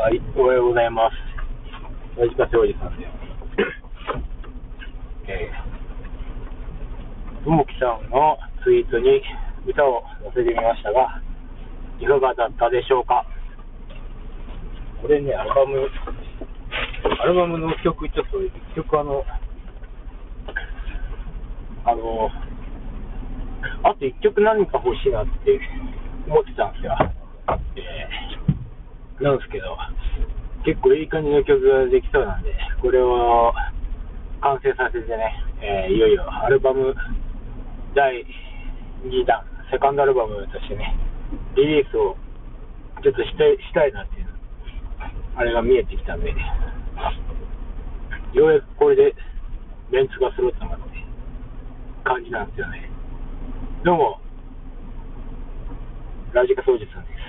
はい、おはようございます。ラジカセおじさんです。えー、ともきさんのツイートに歌を載せてみましたが、いかがだったでしょうか？これね、アルバム、アルバムの曲、ちょっと、一曲あの、あの、あと一曲何か欲しいなって思ってたんですよ。なんですけど、結構いい感じの曲ができそうなんで、これを完成させてね、えーいよいよアルバム第2弾、セカンドアルバムとしてね、リリースをちょっとしたいしたいなっていう、あれが見えてきたんで、ようやくこれでメンツが揃ったなって感じなんですよね。どうも、ラジカソおじさんです。